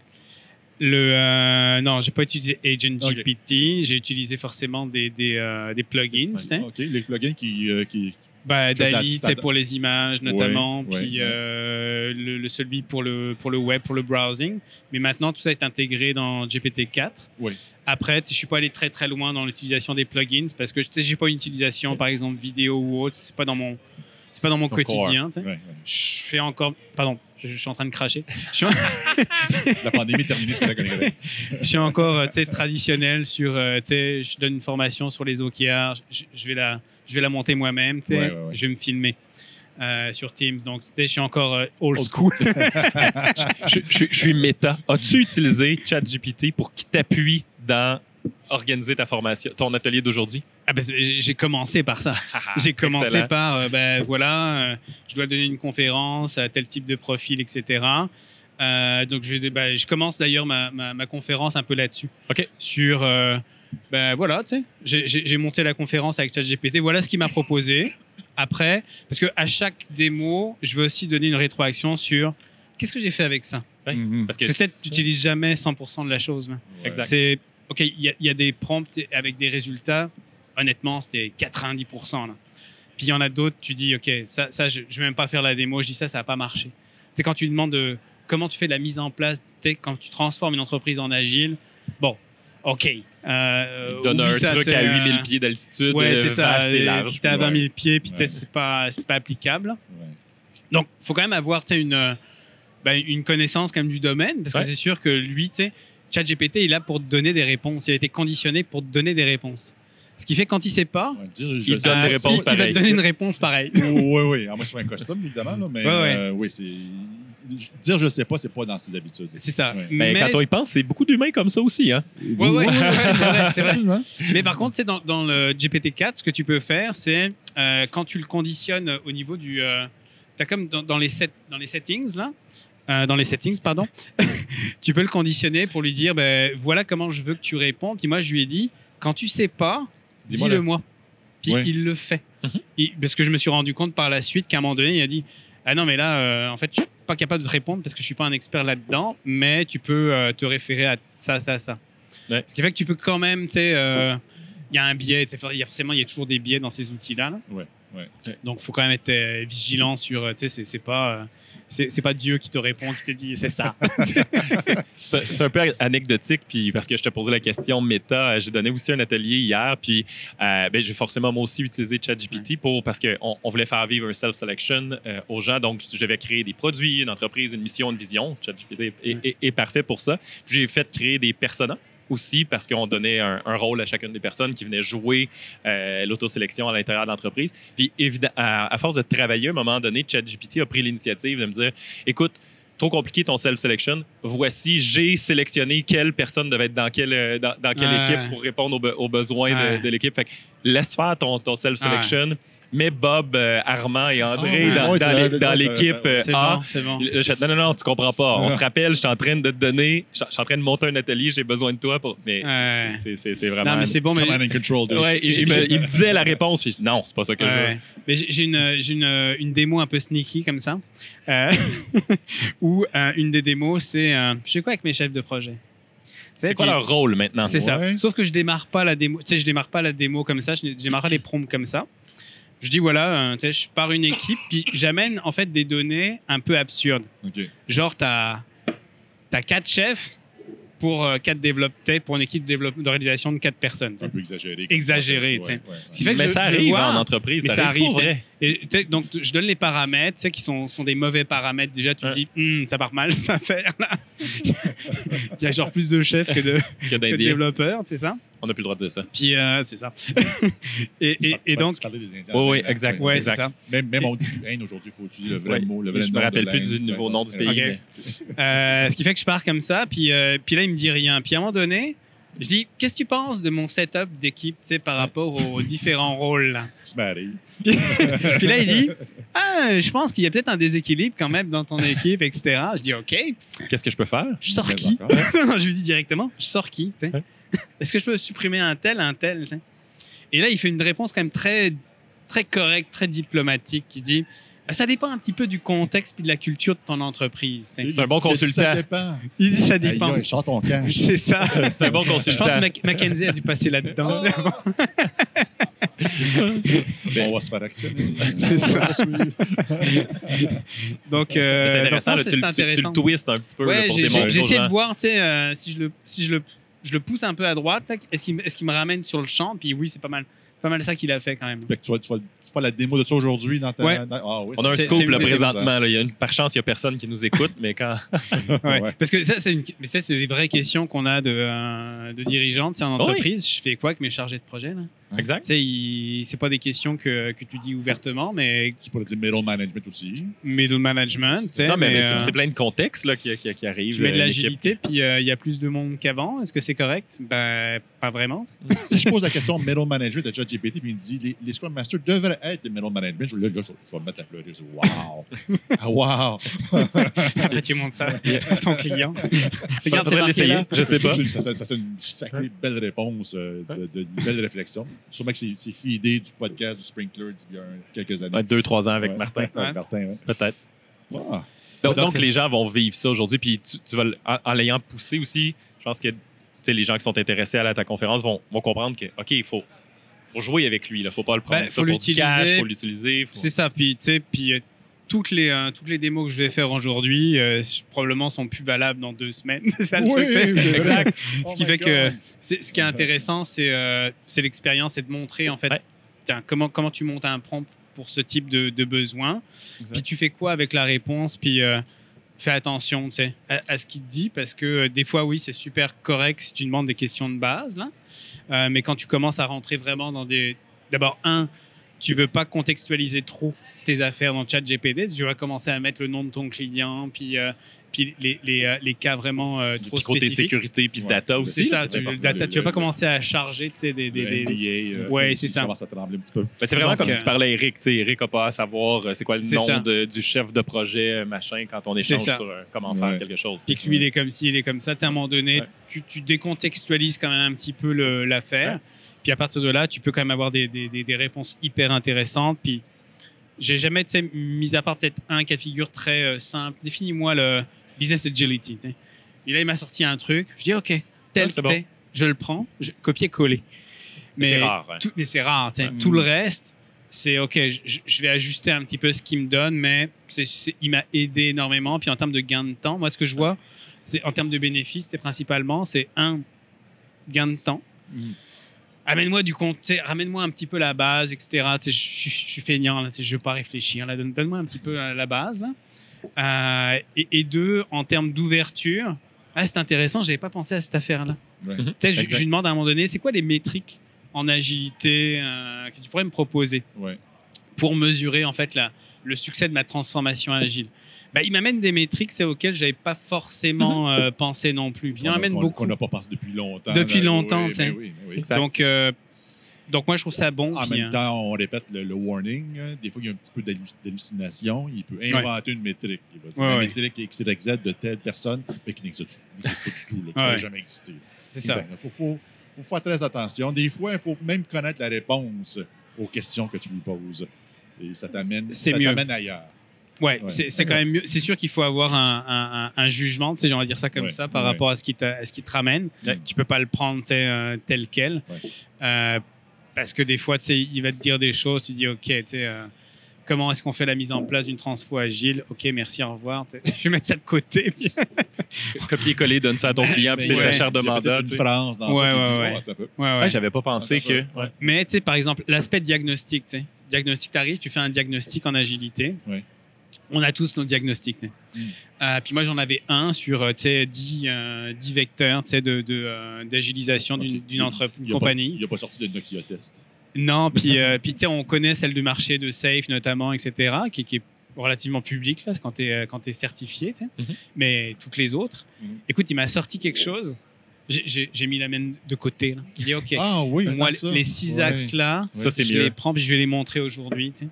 D: Le, euh, non, j'ai pas utilisé Agent. GPT. J'ai utilisé forcément des, des, euh, des plugins. sais.
B: OK. Les plugins qui. euh, qui...
D: Bah, Dali,
B: t'as-
D: pour les images notamment,
B: Ouais,
D: puis
B: ouais, ouais.
D: euh, le, le celui pour le, pour le web, pour le browsing. Mais maintenant, tout ça est intégré dans GPT-4.
B: Oui.
D: Après, je suis pas allé très très loin dans l'utilisation des plugins parce que je j'ai pas une utilisation, par exemple, vidéo ou autre. C'est pas dans mon c'est pas dans mon
C: Ton
D: quotidien.
B: Ouais, ouais.
D: Je fais encore, pardon, je, je suis en train de cracher. Je suis,
B: La pandémie est terminée, correct.
D: je suis encore euh, traditionnel sur, euh, tu sais, je donne une formation sur les OKR. Je, je vais la, je vais la monter moi-même. tu sais.
B: Ouais, ouais, ouais.
D: Je vais me filmer. euh, sur Teams, donc je suis encore euh, old school.
C: je, je- je suis méta. As-tu utilisé ChatGPT pour qu'il t'appuie dans organiser ta formation, ton atelier d'aujourd'hui?
D: Ah ben, j'ai commencé par ça. J'ai commencé
C: Excellent.
D: par, euh, ben voilà, euh, je dois donner une conférence à tel type de profil, etc. Euh, donc je, ben, je commence d'ailleurs ma, ma- ma conférence un peu là-dessus.
C: OK.
D: Sur, euh, ben voilà, tu sais, j'ai- monté la conférence avec ChatGPT. Voilà ce qu'il m'a proposé. Après, parce que à chaque démo, je veux aussi donner une rétroaction sur qu'est-ce que j'ai fait avec ça.
C: Ouais.
B: Mhm.
C: Parce que
D: Parce que peut-être tu n'utilises jamais 100% de la chose.
B: Ouais.
C: Exact.
D: C'est OK, il y, a- il y a des prompts avec des résultats. Honnêtement, c'était 90%. Là. Puis il y en a d'autres, tu dis OK, ça, ça je ne vais même pas faire la démo. Je dis ça, ça n'a pas marché. C'est quand tu demandes de, comment tu fais la mise en place, quand tu transformes une entreprise en agile. Bon, OK. Euh,
C: Il donne un
D: ça,
C: truc à
D: euh,
C: 8000 pieds d'altitude,
D: Ouais,
C: euh,
D: c'est ça.
C: vaste et large.
D: Tu es à 20 000
B: Ouais.
D: pieds, puis
B: Ouais.
D: c'est pas, pas applicable.
B: Ouais.
D: Donc, il faut quand même avoir une, euh, ben, une connaissance quand même du domaine, parce
C: Ouais.
D: que c'est sûr que lui, tu sais, ChatGPT, il est là pour te donner des réponses. Il a été conditionné pour te donner des réponses. Ce qui fait que quand il sait pas,
B: Ouais, dire, je-
C: Il donne
D: euh, va te donner une réponse pareille.
B: Oui, oui. À moins que ce soit un custom, évidemment, là, mais
D: Ouais, ouais.
B: euh, oui, c'est. Dire je sais pas, c'est pas dans ses habitudes.
D: C'est ça.
B: Ouais.
C: Mais,
D: Mais,
C: quand on y pense, c'est beaucoup d'humains comme ça aussi. Hein?
D: Ouais, ouais, c'est vrai, c'est. Mais par contre, c'est dans, dans le GPT-4, ce que tu peux faire, c'est euh, quand tu le conditionnes au niveau du. Euh, tu as comme dans, dans les set, dans les settings, là. euh, dans les settings, pardon. tu peux le conditionner pour lui dire ben, voilà comment je veux que tu réponds. Puis moi, je lui ai dit quand tu sais pas, dis-le moi. Puis
B: Ouais.
D: il le fait.
C: Mhm.
D: Il- parce que je me suis rendu compte par la suite qu'à un moment donné, il a dit Ah non, mais là, euh, en fait, je suis pas capable de te répondre parce que je suis pas un expert là-dedans, mais tu peux euh, te référer à ça, ça, ça.
C: Ouais.
D: Ce qui fait que tu peux quand même, tu sais, euh, il y a un biais, il y a forcément, il y a toujours des biais dans ces outils-là. là.
B: Ouais, ouais.
D: Donc, il faut quand même être euh, vigilant sur, euh, tu sais, c'est- pas. euh, c'est pas Dieu qui te répond, qui te dit c'est ça.
C: C'est un- peu anecdotique, puis parce que je te posais la question méta, j'ai donné aussi un atelier hier, puis euh, ben, j'ai forcément moi aussi utilisé ChatGPT pour parce qu'on on voulait faire vivre un self-selection aux gens, donc je devais créer des produits, une entreprise, une mission, une vision. ChatGPT est, est- est- est parfait pour ça. J'ai fait créer des personas aussi parce qu'on donnait un, un rôle à chacune des personnes qui venaient jouer euh, l'autosélection à l'intérieur de l'entreprise. Puis évidemment, à, à force de travailler, à un moment donné, ChatGPT a pris l'initiative de me dire, écoute, trop compliqué ton self-selection. Voici, j'ai sélectionné quelle personne devait être dans quelle, euh, dans, dans quelle
D: Ouais.
C: équipe pour répondre aux, be- aux besoins de-
D: Ouais.
C: de, l'équipe. Fait que laisse faire ton, ton self-selection. Mets Bob, euh, Armand et André dans,
B: ouais,
C: dans
B: c'est
C: l'é-
B: vrai,
C: dans
B: ouais,
C: l'équipe
B: c'est vrai.
C: euh,
D: C'est
C: A.
D: bon, c'est bon.
C: Là, je fais, non, non, non, tu comprends pas. On se rappelle, je suis en train de te donner, je je suis en train de monter un atelier, j'ai besoin de toi pour. Mais
D: Ouais.
C: c'est- c'est c'est vraiment.
D: Non, mais c'est bon, mais.
B: Command and control. déjà.
C: Ouais, il, il me, il me disait la réponse, puis non, c'est pas ça que je veux.
D: Ouais. Mais j'ai j'ai une, j'ai une, une démo un peu sneaky comme ça. Euh, où euh, une des démos, c'est. euh, je sais quoi avec mes chefs de projet?
C: C'est quoi leur rôle maintenant?
D: C'est ça.
B: Ouais.
D: Sauf que je démarre pas la démo. Tu sais, je démarre pas la démo comme ça. Je ne- je démarre pas les prompts comme ça. Je dis voilà, euh, tu sais, je pars une équipe, puis j'amène en fait des données un peu absurdes.
B: OK.
D: Genre, tu as, quatre chefs pour euh, quatre développeurs, pour une équipe de, de réalisation de quatre personnes.
B: Un peu exagéré.
D: Exagéré, tu sais.
B: ouais, ouais.
C: Mais
D: je-
C: ça arrive
D: vois-
C: en entreprise,
D: mais
C: ça,
D: ça
C: arrive pour vrai.
D: Et donc, je donne les paramètres, tu sais, qui sont, sont des mauvais paramètres. Déjà, tu te
C: Ouais.
D: dis, Hum, ça part mal, ça fait. là. Il y a genre plus de chefs que de,
C: Que
D: que de développeurs, c'est ça?
C: On n'a plus le droit de dire ça.
D: Puis, euh, c'est ça. et, et, et donc,
B: tu parlais des Indiens.
C: Oui, exact.
D: ouais,
C: exact.
D: ça.
B: Même, même on dit aujourd'hui, il faut utiliser le vrai
C: Ouais.
B: mot. Le vrai
C: Je me
B: nom de
C: rappelle plus du nouveau nom du pays.
D: Euh, ce qui fait que je pars comme ça, puis, euh, puis là, il me dit rien. Puis à un moment donné, je dis, qu'est-ce que tu penses de mon setup d'équipe, tu sais, par rapport aux différents rôles là?
B: M'arrive.
D: Puis là, il dit, ah, je pense qu'il y a peut-être un déséquilibre quand même dans ton équipe, etc. Je dis, OK,
C: Qu'est-ce que je peux faire?
D: je sors qui? non, je lui dis directement, je sors qui? tu sais?
C: Ouais.
D: Est-ce que je peux supprimer un tel, un tel? tu sais? Et là, il fait une réponse quand même très, très correcte, très diplomatique, qui dit, ça dépend un petit peu du contexte puis de la culture de ton entreprise.
C: C'est un bon
B: Il
C: consultant.
B: Ça dépend.
D: Il dit, ça dépend.
B: aïe, sors ton cash.
D: C'est ça.
C: C'est un bon
D: Je pense
C: consultant.
D: que Mac- Mackenzie a dû passer là-dedans. tu sais.
B: On va se faire actionner.
D: C'est ça. Donc,
C: C'est
D: euh, donc
C: intéressant,
D: c'est-
C: tu, le-
D: c'est
C: tu- tu
D: intéressant.
C: le twistes un petit peu là,
D: Ouais,
C: pour démontrer gens.
D: de voir, tu sais, euh, si je le, si je le je le pousse un peu à droite. Est-ce qu'il est me ramène sur le champ Puis oui, c'est pas mal, pas mal ça qu'il a fait quand même.
B: Tu vas, tu vas- vas la démo de ça aujourd'hui dans ta.
D: Ouais.
B: dans- ah oui,
C: On a un
D: C'est-
C: scoop là,
D: une-
C: présentement. là. Il y a une, par chance, il n'y a personne qui nous écoute, mais quand.
D: Ouais.
B: Ouais.
D: Parce que ça, c'est une... mais ça, c'est des vraies questions qu'on a de, euh, de. C'est en entreprise. Je fais quoi avec mes chargés de projet là?
C: Exact.
D: Tu sais, il- c'est pas des questions que, que tu dis ouvertement, mais
B: Tu pourrais dire middle management aussi.
D: middle management. tu sais,
C: Non, mais, mais c'est
D: euh,
C: c'est plein de contextes là, qui, qui, qui arrivent.
D: Tu mets de l'agilité, puis euh, il y a plus de monde qu'avant. Est-ce que c'est correct Ben, pas vraiment.
B: si je pose la question middle management à ChatGPT, puis il me dit les, les Scrum Masters devraient être des middle management, je, là, je, je vais me mettre à pleurer. Je dis, Wow! Ah, wow!
D: Après, tu montres ça à ton client. Regarde, c'est marqué
C: l'essayer.
D: là.
C: Je sais pas.
B: Ça, ça, ça, c'est une sacrée belle réponse, euh, de, de- une belle réflexion. Sûrement que c'est c'est du podcast du Sprinkler d'il y a quelques années.
C: Ouais, deux, trois ans avec
B: Ouais.
C: Martin,
B: Ouais, Martin, ouais.
C: peut-être.
B: Ah.
C: Donc,
D: Donc,
C: les gens vont vivre ça aujourd'hui. Puis tu, tu vas, en, en l'ayant poussé aussi, je pense que tu sais, les gens qui sont intéressés à aller à ta conférence vont, vont comprendre que, OK, il faut, faut jouer avec lui. Il ne faut pas le prendre
D: Ben,
C: ça
D: faut
C: pour du
D: l'utiliser.
C: cash, faut l'utiliser. faut-
D: C'est ça. Puis, tu sais, puis euh, toutes les, euh, toutes les démos que je vais faire aujourd'hui, euh, probablement sont plus valables dans deux semaines. c'est ça le
B: Oui,
D: truc. Exact.
B: Oh
D: Ce qui fait
B: God.
D: que c'est- ce qui est intéressant, c'est euh, c'est l'expérience et de montrer en fait
C: Ouais.
D: tiens, comment, comment tu montes un prompt pour ce type de, de besoin.
C: Exact.
D: Puis tu fais quoi avec la réponse? Puis euh, fais attention tu sais, à, à ce qu'il te dit parce que euh, des fois, oui, c'est super correct si tu demandes des questions de base. Là. Euh, mais quand tu commences à rentrer vraiment dans des. D'abord, un, tu veux pas contextualiser trop tes affaires dans ChatGPT. Tu vas commencer à mettre le nom de ton client, puis, euh, puis les, les, euh, les cas vraiment euh, trop
C: Puis côté
D: spécifiques.
C: sécurité puis
B: Ouais.
C: data aussi.
D: C'est ça, tu, le data,
B: Le-
D: tu vas pas commencer à charger tu sais, des, des, des-
B: NDA, euh,
D: Ouais, c'est ça.
B: commence à trembler un petit peu.
C: Ben, c'est vraiment
D: Donc,
C: comme
D: euh,
C: si tu parlais à Eric. Tu sais, Eric n'a pas à savoir euh, c'est quoi le nom de- du chef de projet, euh, machin, quand on échange sur euh, comment
B: Ouais.
C: faire quelque chose.
D: Puis que lui, il est comme ci, il est comme ça. Tu sais, à un moment donné,
C: Ouais.
D: tu, tu décontextualises quand même un petit peu l'affaire.
C: Ouais.
D: Puis à partir de là, tu peux quand même avoir des, des- des- des réponses hyper intéressantes. Puis j'ai jamais, tu sais, mis à part peut-être un cas de figure très euh, simple. Définis-moi le business agility. tu sais. Et là, il m'a sorti un truc. Je dis, OK, tel,
C: c'est
D: tu sais, je le prends, copier-coller.
C: Mais c'est rare.
D: tout- mais c'est rare.
B: Ouais.
D: Tout le reste, c'est OK, je, je vais ajuster un petit peu ce qu'il me donne, mais il m'a aidé énormément. Puis en termes de gain de temps, moi, ce que je vois, c'est en termes de bénéfices, c'est principalement, c'est un gain de temps.
B: Mm.
D: Amène-moi du compte, ramène-moi un petit peu la base, etc. Je suis- je suis feignant, là, je ne veux pas réfléchir. là. Donne- Donne-moi un petit peu euh, la base. Là. Euh, et, et deux, en termes d'ouverture, ah, c'est intéressant, je n'avais pas pensé à cette affaire-là.
B: Ouais.
C: Mhm.
D: Peut-être je, lui demande à un moment donné, c'est quoi les métriques en agilité euh, que tu pourrais me proposer
B: Ouais.
D: pour mesurer en fait la, le succès de ma transformation agile? Bah, Il m'amène des métriques c'est auxquelles je n'avais pas forcément euh, pensé non plus. Il en
B: Qu'on a-
D: amène
B: qu'on-
D: beaucoup.
B: Qu'on n'a pas pensé depuis longtemps.
D: Depuis
B: là.
D: longtemps,
B: Oui,
D: tu sais.
B: mais oui, oui.
D: Donc, euh, donc moi je trouve ça bon.
B: En
D: puis,
B: même
D: euh,
B: temps, on répète le, le warning. hein. Des fois, il y a un petit peu d'hallu- d'hallucination. Il peut inventer une métrique. Il va dire
D: Ouais,
B: la
D: ouais.
B: métrique XYZ de telle personne, mais qui n'existe pas du tout. Là, qui
D: Ouais.
B: n'a jamais existé.
D: c'est ça.
B: Il faut, faut, faut faire très attention. Des fois, il faut même connaître la réponse aux questions que tu lui poses. Et ça t'amène
D: C'est
B: ça
D: mieux.
B: t'amène ailleurs.
D: Ouais,
B: Ouais.
D: c'est quand même mieux. C'est sûr qu'il faut avoir un, un- un- un jugement, tu sais, on va dire ça comme
B: Ouais,
D: ça, par
B: ouais.
D: rapport à ce qui te, à ce qui te ramène.
C: Ouais.
D: Tu peux pas le prendre tu euh, tel quel.
B: Ouais.
D: Euh, parce que des fois, tu sais, il va te dire des choses, tu dis, OK, tu sais, euh, comment est-ce qu'on fait la mise en place d'une transfo agile? OK, merci, au revoir. Tu Je vais mettre ça de côté.
C: Copier-coller, donne ça à ton client, puis c'est
D: ouais.
C: ta chère
B: Il y a
C: tu
B: une phrase dans
D: Ouais,
B: ça
D: ouais, ouais.
B: attends un peu.
D: Ouais, ouais.
C: Ouais, j'avais pas pensé que.
D: Mais tu sais, par exemple, l'aspect diagnostic, tu sais. Diagnostic, t'arrives, tu fais un diagnostic en agilité.
B: Oui.
D: On a tous nos diagnostics.
B: Mm.
D: Euh, puis moi, j'en avais un sur euh, tu sais, 10, euh, 10 vecteurs sais, de, de, euh, d'agilisation d'une,
B: Ok.
D: d'une
B: Il-
D: entre-
B: il a pas-
D: compagnie.
B: Sorti le Nokia test.
D: Non, puis, euh, puis on connaît celle du marché de Safe notamment, etc., qui, qui est relativement publique là, quand tu es, t'es certifié, mais toutes les autres.
B: Mhm.
D: Écoute, il m'a sorti quelque chose. J'ai, mis la main de côté. Là. Il dit, OK,
B: Ah oui,
D: moi, les six
B: Ouais.
D: axes là,
C: Ça,
D: je
C: mieux.
D: les prends puis je vais les montrer aujourd'hui. tu sais.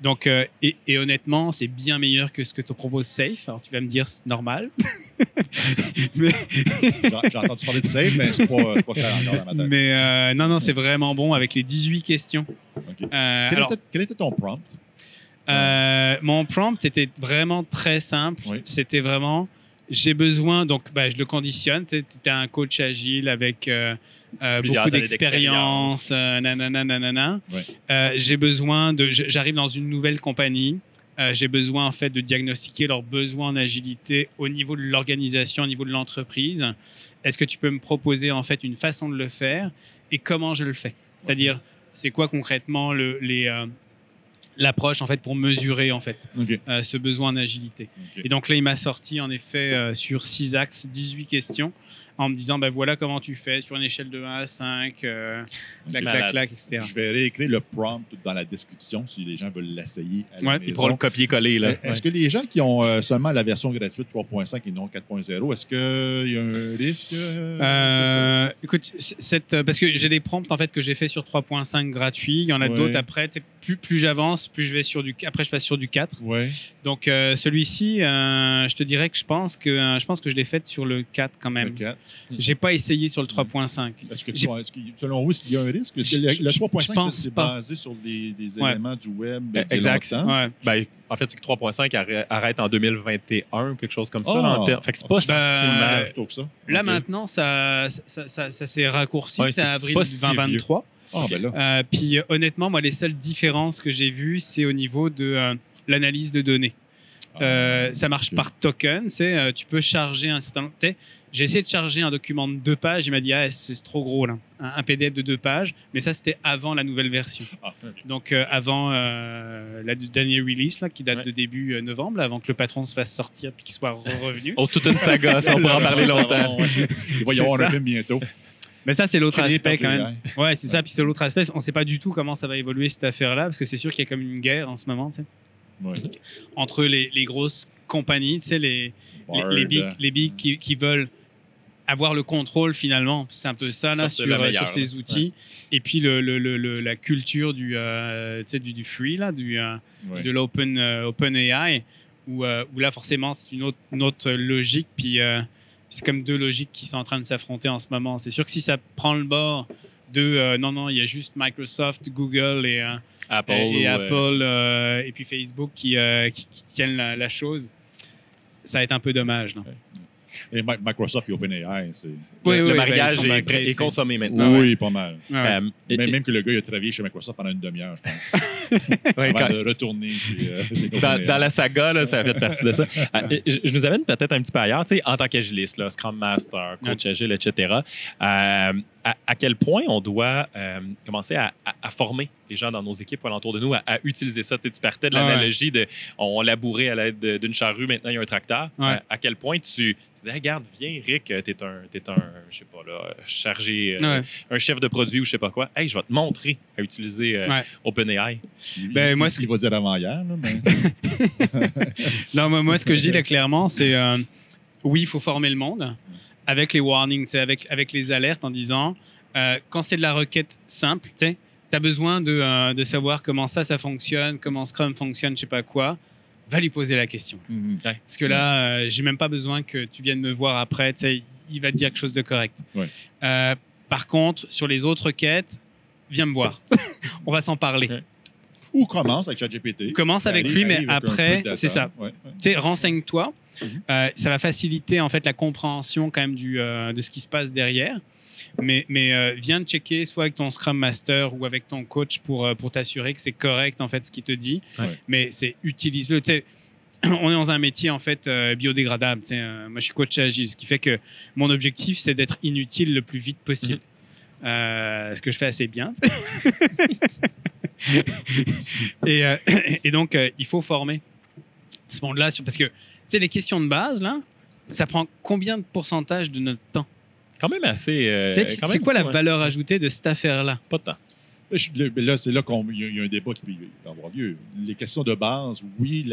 D: Donc, euh, et, et honnêtement, c'est bien meilleur que ce que te propose Safe. Alors, tu vas me dire, c'est normal. mais
B: J'ai entendu parler de save, mais c'est pas, c'est pas clair encore dans ma tête.
D: mais, euh, non, non, c'est vraiment bon avec les 18 questions. Euh,
B: Quel,
D: alors,
B: était, quel était ton prompt?
D: Euh, mon prompt était vraiment très simple.
B: Oui.
D: C'était vraiment, j'ai besoin, donc bah, je le conditionne. Tu es un coach agile avec euh, euh, beaucoup d'expérience, euh, nanana, nanana.
B: Ouais.
D: Euh, j'ai besoin de, j'arrive dans une nouvelle compagnie. euh, j'ai besoin en fait de diagnostiquer leurs besoins en agilité au niveau de l'organisation, au niveau de l'entreprise. Est-ce que tu peux me proposer en fait une façon de le faire et comment je le fais? C'est-à-dire, c'est quoi concrètement le, les, euh, l'approche en fait pour mesurer en fait euh, ce besoin en agilité.
B: OK.
D: Et donc là, il m'a sorti en effet euh, sur 6 axes, 18 questions, en me disant ben voilà comment tu fais sur une échelle de 1 à 5, euh, clac, clac, etc.
B: Je vais réécrire le prompt dans la description si les gens veulent l'essayer à la
D: Ouais.
C: Ils pourront le copier-coller. là.
B: Est-ce que les gens qui ont euh, seulement la version gratuite 3.5 et non 4.0, est-ce qu'il y a un risque? euh,
D: Euh, écoute, cette, parce que j'ai des prompts en fait que j'ai fait sur 3.5 gratuit. Il y en a
B: Ouais.
D: d'autres après. Plus, plus j'avance, plus je vais sur du. Après, je passe sur du 4.
B: Ouais.
D: Donc euh, celui-ci, euh, je te dirais que je pense que euh, je pense que je l'ai fait sur le 4 quand
B: Le
D: même.
B: 4.
D: J'ai pas essayé sur le 3.5.
B: Est-ce que, tu
D: J'ai-
B: vois- est-ce qu'il- selon vous, est-ce qu'il y a un risque? Est-ce que
D: Je-
B: le,
D: je-
B: le
D: je
B: 3.5,
D: pense
B: c'est- c'est
D: pas.
B: basé sur des, des
D: Ouais.
B: éléments du web a
C: exact.
D: Ouais.
C: Ben, en fait, c'est que 3.5 arrête, en 2021 ou quelque chose comme ça.
B: Ah.
C: Fait que c'est pas
B: Ah,
C: si
D: Ben,
B: plutôt que ça.
D: Là
B: OK.
D: maintenant, ça, ça, ça, ça s'est raccourci.
C: Ouais,
D: c'est
C: c'est-
D: à avril
C: pas si
D: 2023.
B: Ah, ben.
D: Euh, puis euh, honnêtement, moi, les seules différences que j'ai vues, c'est au niveau de euh, l'analyse de données. Euh, ça marche par token. C'est euh, tu peux charger un certain. sais, J'ai essayé de charger un document de deux pages. Il m'a dit ah c'est trop gros là, un, un PDF de deux pages. Mais ça c'était avant la nouvelle version.
B: Ah.
D: Donc euh, avant euh, la dernière release là, qui date
C: Ouais.
D: de début euh, novembre, là, avant que le patron se fasse sortir puis qu'il soit re- revenu.
C: Oh, toute une saga, ça, on pourra en parler longtemps.
B: Il va y avoir un film bientôt.
D: Mais ça c'est l'autre aspect quand même.
B: AI.
D: Ouais, c'est ça. Puis c'est l'autre aspect. On sait pas du tout comment ça va évoluer cette affaire-là, parce que c'est sûr qu'il y a comme une guerre en ce moment, tu sais,
B: Ouais.
D: entre les, les grosses compagnies, tu sais, les, les,
B: Bard,
D: les big, les big qui, qui veulent avoir le contrôle finalement. C'est un peu ça là sur, euh,
C: meilleure,
D: sur ces
C: là.
D: outils. Et puis le, le- le- le- la culture du, euh, tu sais, du, du free là, du, euh,
B: ouais.
D: de l'open euh, open AI, où, euh, où là forcément c'est une autre, une autre logique. Puis euh, c'est comme deux logiques qui sont en train de s'affronter en ce moment. C'est sûr que si ça prend le bord de euh, non non, il y a juste Microsoft, Google et euh,
C: Apple.
D: et, et
C: ou, euh,
D: Apple euh, et puis Facebook qui, euh, qui, qui tiennent la, la chose, ça va être un peu dommage. non?
B: Et Mi- Microsoft et OpenAI, c'est.
D: Oui,
C: le
D: oui, ben,
C: mariage
D: sont
C: est, consommé maintenant.
B: oui, pas mal.
D: Ouais.
C: Euh,
B: Même, que le gars, il a travaillé chez Microsoft pendant une demi-heure, je pense.
C: ouais,
B: avant
C: quand-
B: de retourner chez, euh, chez
C: dans, la saga, là, ça a fait partie de ça. Euh, je, je nous amène peut-être un petit peu ailleurs, tu sais, en tant qu'agiliste, Scrum Master, coach agile, etc. euh, à, à quel point on doit euh, commencer à, à- à former les gens dans nos équipes ou alentour de nous à, à utiliser ça. Tu, sais, tu partais de
D: Ah ouais.
C: l'analogie de on labourait à l'aide de- d'une charrue, maintenant il y a un tracteur.
D: Ouais.
C: À, à quel point tu, tu dis, regarde, viens, Rick, t'es un, t'es un, je sais pas, là, chargé, euh,
D: Ouais.
C: un chef de produit ou je sais pas quoi. Hey, je vais te montrer à utiliser euh,
D: Ouais.
C: OpenAI.
D: Ben, moi, ce
B: il va dire avant hier. Là.
D: Non, moi, moi, ce que je dis là clairement, c'est euh, oui, il faut former le monde avec les warnings, c'est avec, avec les alertes en disant euh, quand c'est de la requête simple, tu as besoin de, euh, de savoir comment ça, ça fonctionne, comment Scrum fonctionne, je sais pas quoi, va lui poser la question.
B: Mhm.
D: Parce que là, euh, j'ai même pas besoin que tu viennes me voir après. Tu sais, il va te dire quelque chose de correct.
B: Ouais.
D: Euh, par contre, sur les autres quêtes, viens me voir. On va s'en parler.
C: Ouais.
B: Ou commence avec ChatGPT.
D: Commence avec
B: Allez-
D: lui, mais
B: allez
D: après, c'est ça.
B: Ouais, ouais.
D: Tu sais, renseigne-toi.
B: Mhm.
D: Euh, ça va faciliter en fait la compréhension quand même du, euh, de ce qui se passe derrière. Mais, mais euh, viens de checker soit avec ton Scrum Master ou avec ton coach pour, pour t'assurer que c'est correct en fait ce qu'il te dit.
B: Ouais.
D: Mais c'est utilise-le. On est dans un métier en fait biodégradable. moi, je suis coach agile, ce qui fait que mon objectif c'est d'être inutile le plus vite possible. Euh, ce que je fais assez bien. et, euh, et donc, euh, il faut former ce monde-là parce que tu sais les questions de base là, ça prend combien de pourcentage de notre temps?
C: Quand même assez. euh,
D: C'est quoi la valeur ajoutée de cette affaire-là?
C: Pas de temps.
B: Là, c'est là qu'il y, a- il y a un débat qui peut avoir lieu. Les questions de base, oui,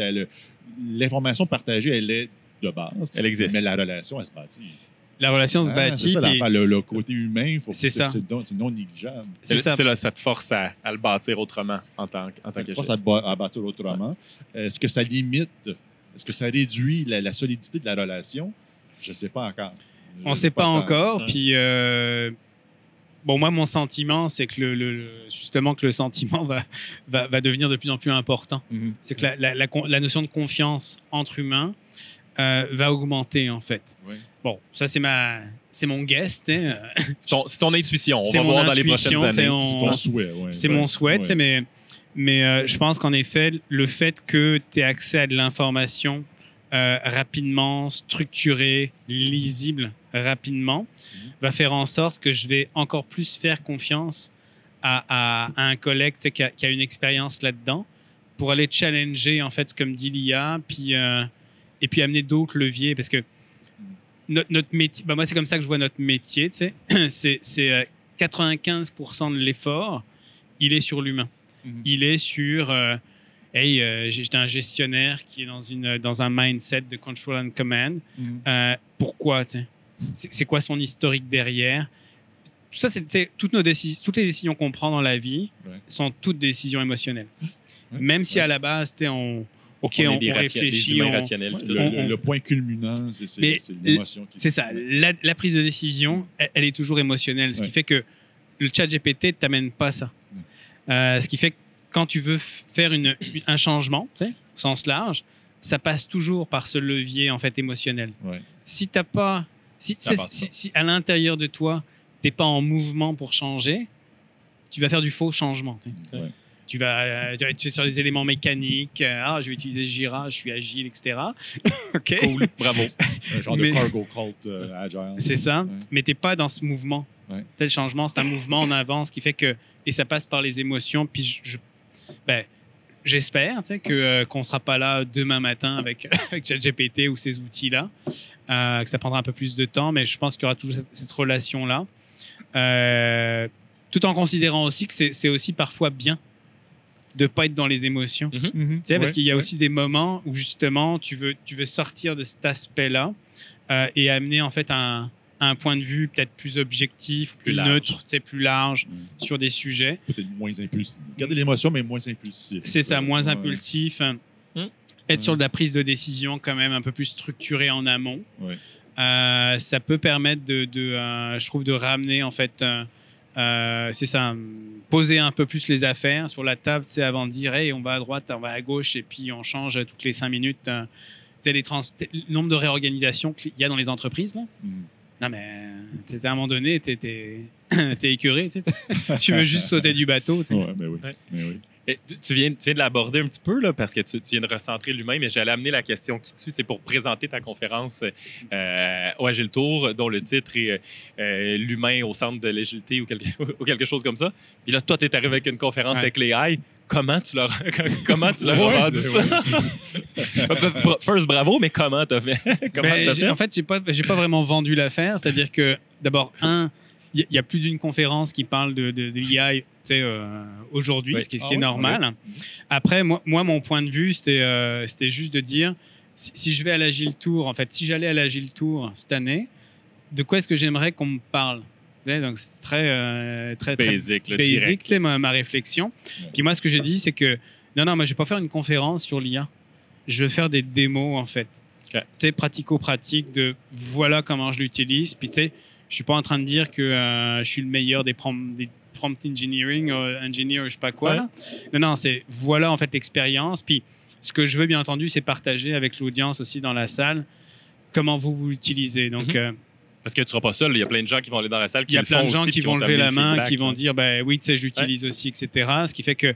B: l'information partagée, elle est de base,
C: Elle existe.
B: mais la relation, elle se bâtit.
D: La relation se
B: Hein,
D: bâtit.
B: c'est ça, le, le côté humain, faut-
D: C'est ça.
B: C'est non, négligeable.
D: C'est ça.
C: C'est là, ça te force à, à le bâtir autrement en tant, que- en tant
B: Ça
C: que
B: force à, à bâtir autrement. Est-ce que ça limite, est-ce que ça réduit la, la solidité de la relation? Je ne sais pas encore.
D: On ne sait pas encore. Puis, euh, bon, moi, mon sentiment, c'est que le, justement que le sentiment va, va, va devenir de plus en plus important.
B: Mhm.
D: C'est que la, la- la con- la notion de confiance entre humains euh, va augmenter, en fait.
B: Ouais.
D: Bon, ça, c'est ma, c'est mon guest. hein.
C: C'est ton, ton intuition. On
D: C'est
C: va
D: mon
C: voir dans les
D: intuition,
C: prochaines
D: c'est
C: années.
D: on-
B: C'est ton souhait. ouais.
D: C'est mon souhait,
B: Ouais.
D: mais, Mais euh, je pense qu'en effet, le fait que tu aies accès à de l'information euh, rapidement, structurée, lisible rapidement,
B: Mhm.
D: va faire en sorte que je vais encore plus faire confiance à, à- à un collègue tu sais, qui, a, qui a une expérience là-dedans pour aller challenger, en fait, comme dit l'IA, puis, euh, et puis amener d'autres leviers. Parce que notre, notre métier, bah, moi, c'est comme ça que je vois notre métier, tu sais. c'est, c'est euh, 95% de l'effort, il est sur l'humain.
B: Mhm.
D: Il est sur, euh, hey, euh, j'étais un gestionnaire qui est dans, une, dans un mindset de control and command.
B: Mhm.
D: Euh, pourquoi, tu sais? C'est quoi son historique derrière? Tout ça, c'est toutes nos décisions, toutes les décisions qu'on prend dans la vie
B: Ouais.
D: sont toutes décisions émotionnelles.
B: Ouais.
D: Même si
B: Ouais.
D: à la base, tu on, ok,
C: on,
D: réfléchit,
C: humains
D: on-
B: le,
D: On-
B: le- point culminant, c'est l'émotion. qui-
D: c'est ça. La, la prise de décision, elle, elle est toujours émotionnelle, ce
B: Ouais.
D: qui fait que le chat GPT ne t'amène pas ça. Euh, ce qui fait que quand tu veux faire une, un changement, tu sais, au sens large, ça passe toujours par ce levier en fait émotionnel.
B: Ouais.
D: Si t'as pas, si, à l'intérieur de toi, t'es pas en mouvement pour changer, tu vas faire du faux changement. tu sais. Tu vas, euh, tu être sur des éléments mécaniques. euh, ah, je vais utiliser Jira, je suis agile, etc. ok.
C: Cool, bravo.
B: Un genre
D: Mais-
B: de cargo cult euh, agile.
D: C'est ça.
B: Ouais.
D: Mais t'es pas dans ce mouvement.
B: Ouais.
D: Tel changement, c'est un mouvement en avance qui fait que et ça passe par les émotions. Puis je, je- ben, j'espère, tu sais, que euh, qu'on sera pas là demain matin avec avec ChatGPT ou ces outils là, euh, que ça prendra un peu plus de temps. Mais je pense qu'il y aura toujours cette, cette relation là, Euh, tout en considérant aussi que c'est aussi parfois bien de pas être dans les émotions.
B: Mhm.
D: Tu sais, parce
B: Ouais,
D: qu'il y a
B: ouais.
D: aussi des moments où justement tu veux, tu veux sortir de cet aspect-là euh, et amener en fait un, un point de vue peut-être plus objectif, plus, neutre, tu sais, plus large
B: Mhm.
D: sur des sujets.
B: Peut-être moins impulsif. Garder l'émotion, mais moins impulsif.
D: C'est ça, moins
B: Ouais.
D: impulsif. hein.
C: Mm.
D: Être sur de la prise de décision quand même un peu plus structurée en amont.
B: Ouais.
D: Euh, ça peut permettre de, de, euh, je trouve, de ramener en fait, euh, c'est ça, poser un peu plus les affaires sur la table, c'est avant de dire, hey, on va à droite, on va à gauche, et puis on change toutes les cinq minutes. euh, les trans- le nombre de réorganisations qu'il y a dans les entreprises là.
B: Mhm.
D: Non mais, à un moment donné, t'es es, écœuré, tu veux juste sauter du bateau.
B: Ouais, mais oui.
C: Ouais.
B: Mais oui.
C: Et tu- tu viens, tu viens de l'aborder un petit peu, là, parce que tu, tu viens de recentrer l'humain, mais j'allais amener la question qui tue. C'est pour présenter ta conférence euh, au Agile Tour, dont le titre est euh, L'humain au centre de l'agilité ou quelque, ou quelque chose comme ça. Puis là, toi, tu es arrivé avec une conférence
D: Ouais.
C: avec les AI. Comment tu l'as comment tu l'as
B: Ouais,
C: vendu ça? First, bravo, mais comment t'as fait? comment
D: Ben,
C: t'as
D: j'ai-
C: fait?
D: en fait, j'ai pas, j'ai pas vraiment vendu l'affaire. C'est-à-dire que, d'abord, un, il y, a plus d'une conférence qui parle de, de, de l'IA, euh, aujourd'hui,
C: Oui.
D: ce qui, ce
B: Ah
D: est
B: ouais,
D: normal. Après, moi, moi, mon point de vue, c'était, euh, juste de dire, si, si je vais à l'Agile Tour, en fait, si j'allais à l'Agile Tour cette année, de quoi est-ce que j'aimerais qu'on me parle? Donc, c'est très, euh, très, très
C: Basic,
D: sais, ma, ma réflexion.
B: Ouais.
D: Puis moi, ce que j'ai dit, c'est que non, non, moi, je vais pas faire une conférence sur l'IA. Je vais faire des démos, en fait.
C: Ok.
D: Tu sais, pratico-pratique de voilà comment je l'utilise. Puis, tu sais, je suis pas en train de dire que euh, je suis le meilleur des, prom- des prompt engineering, euh, engineer, je sais pas quoi.
C: Ouais.
D: là. Non, non, c'est voilà, en fait, l'expérience. Puis, ce que je veux, bien entendu, c'est partager avec l'audience aussi dans la salle comment vous vous l'utilisez. Donc,
C: Mhm.
D: euh,
C: Parce que tu seras pas seul. Il y a plein de gens qui vont aller dans la salle.
D: il y a
C: le
D: plein de gens
C: aussi,
D: qui vont lever la main,
C: feedback,
D: qui vont dire ben oui, tu sais, je l'utilise aussi, etc. Ce qui fait que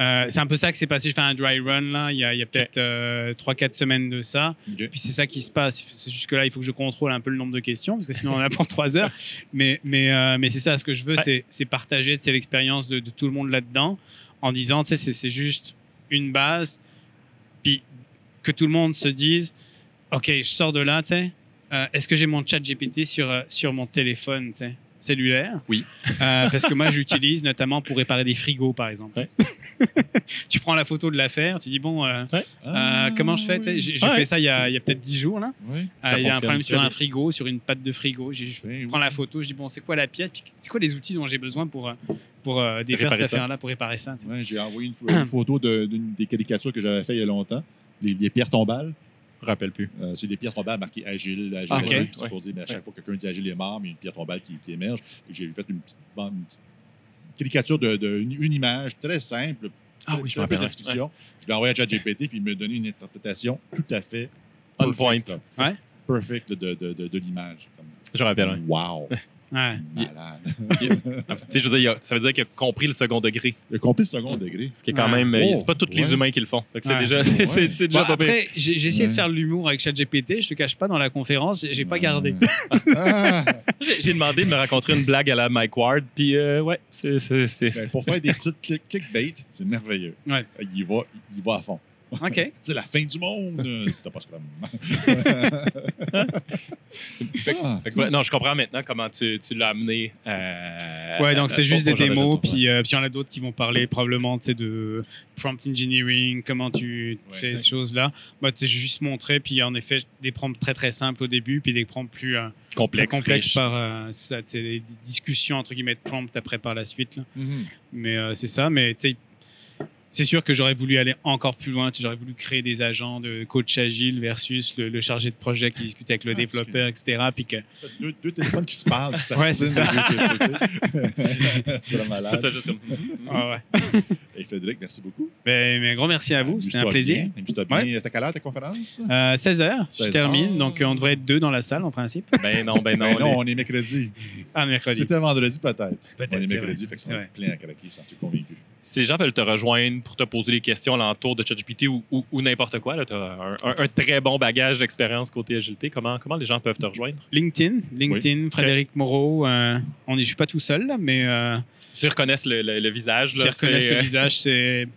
D: euh, c'est un peu ça que c'est passé. Je fais un dry run là, il y a, peut-être 3-4 semaines de ça.
B: OK.
D: Puis c'est ça qui se passe. C'est Jusque là, il faut que je contrôle un peu le nombre de questions parce que sinon on a pour 3 heures. Mais, mais, euh, mais c'est ça, ce que je veux,
C: Ouais.
D: c'est- partager l'expérience de, de tout le monde là-dedans en disant, tu sais, c'est- juste une base. Puis que tout le monde se dise, OK, je sors de là, tu sais. euh, Est-ce que j'ai mon chat GPT sur, euh, sur mon téléphone, tu sais, cellulaire
C: Oui.
D: Euh, parce que moi, j'utilise notamment pour réparer des frigos, par exemple.
C: Ouais.
D: tu prends la photo de l'affaire, tu dis, bon, euh, euh, comment je fais
B: oui.
D: J'ai
C: Ouais.
D: fait ça il y a, peut-être 10 jours, là.
B: Oui.
D: Euh, il y a un problème sur un frigo, sur une patte de frigo. J'ai- Je
B: Oui,
D: prends
B: oui.
D: la photo, je dis, bon, c'est quoi la pièce? C'est quoi les outils dont j'ai besoin pour, pour euh, défaire
C: réparer
D: cette affaire-là, pour réparer ça
B: J'ai envoyé une, pho- une photo de- d'une des caricatures que j'avais fait il y a longtemps. Les, les pierres tombales.
C: Je me rappelle plus.
B: Euh, c'est des pierres tombales marquées agile. agile
C: Ah,
B: agile. C'est
C: Ouais.
B: pour dire, mais à chaque fois que quelqu'un dit agile est mort, mais il y a une pierre tombale qui, qui émerge. J'ai fait une petite, bande- une petite caricature d'une de, une, une image très simple.
C: Ah oui, je me rappelle,
B: description. Je l'ai envoyé à ChatGPT, puis il me donnait une interprétation tout à fait
C: On point.
B: Perfect de, de, l'image.
C: Je me rappelle.
B: Wow!
D: Ouais.
B: Malade.
C: Tu sais, je veux dire, il ça veut dire qu'il a compris le second degré.
B: Il a compris le second degré.
C: Ce qui est quand
D: Ouais.
C: même.
B: Oh,
C: c'est pas tous les humains qui le font. C'est
D: Ouais.
C: déjà,
D: Bon,
C: pire.
D: après, j'ai essayé de faire de l'humour avec ChatGPT. Je te cache pas, dans la conférence, j'ai pas gardé.
B: Ah,
C: J'ai, demandé de me raconter une blague à la Mike Ward, puis euh, ouais, c'est. c'est,
B: ben, pour faire des titres click- clickbait, c'est merveilleux.
D: Ouais.
B: Il va, il va à fond.
D: OK.
B: C'est la fin du monde. euh, si t'as pas Scrum. Ah,
C: non, je comprends maintenant comment tu, tu l'as amené. euh,
D: Ouais, donc c'est juste des démos, puis euh, puis il y en a d'autres qui vont parler probablement de prompt engineering, comment tu
B: Ouais,
D: fais ces choses-là. Moi, tu sais, j'ai juste montré, puis en effet, des prompts très très simples au début, puis des prompts plus euh,
C: complexe.
D: complexes par euh, ça, des discussions entre guillemets de prompts après par la suite. là.
B: mhm.
D: Mais euh, c'est ça, mais tu sais, c'est sûr que j'aurais voulu aller encore plus loin. J'aurais voulu créer des agents de coach agile versus le, le chargé de projet qui discute avec le
B: Ah,
D: développeur, etc. Puis que
B: Deux, deux téléphones qui se parlent, qui
D: Ouais, c'est
B: s'assinent. c'est la
C: C'est
B: malade.
C: ça, juste comme.
D: Ah ouais.
B: Et Frédéric, merci beaucoup.
D: Ben, mais un gros merci à vous, c'était un plaisir.
B: bien. Amuse-toi bien. C'était à quelle heure ta conférence?
D: Euh, 16h, je
B: 16
D: termine,
B: Ah.
D: donc euh, on devrait être deux dans la salle en principe.
C: Ben non, ben non.
B: Ben non,
C: les-
B: on est mercredi.
D: Ah,
B: Si
D: mercredi.
B: C'était vendredi, peut-être.
D: Peut-être,
B: On est mercredi,
D: vrai.
B: fait que
D: C'est
B: ça plein à craquer, j'en suis convaincu.
C: Si les gens veulent te rejoindre pour te poser des questions alentour de ChatGPT ou, ou, ou n'importe quoi, tu as un, un- un très bon bagage d'expérience côté agilité. Comment, comment les gens peuvent te rejoindre?
D: LinkedIn, LinkedIn, Frédéric Moreau. euh, on est, je suis pas tout seul, là, mais euh,
C: S'ils reconnaissent le, le- le visage, là,
D: reconnaissent
C: c'est,
D: le
C: euh,
D: visage, c'est.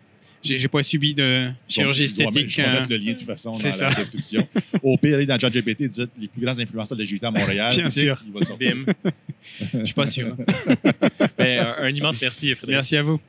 D: J'ai j'ai pas subi de chirurgie esthétique.
B: Je vais
D: euh,
B: mettre le lien de toute façon dans la description. Au pire, allez dans ChatGPT, dites les plus grands influenceurs de l'agilité à Montréal.
D: Bien sûr.
B: Il va sortir.
D: Je suis pas sûr.
C: Ben, un, un immense merci, Frédéric.
D: Merci à vous.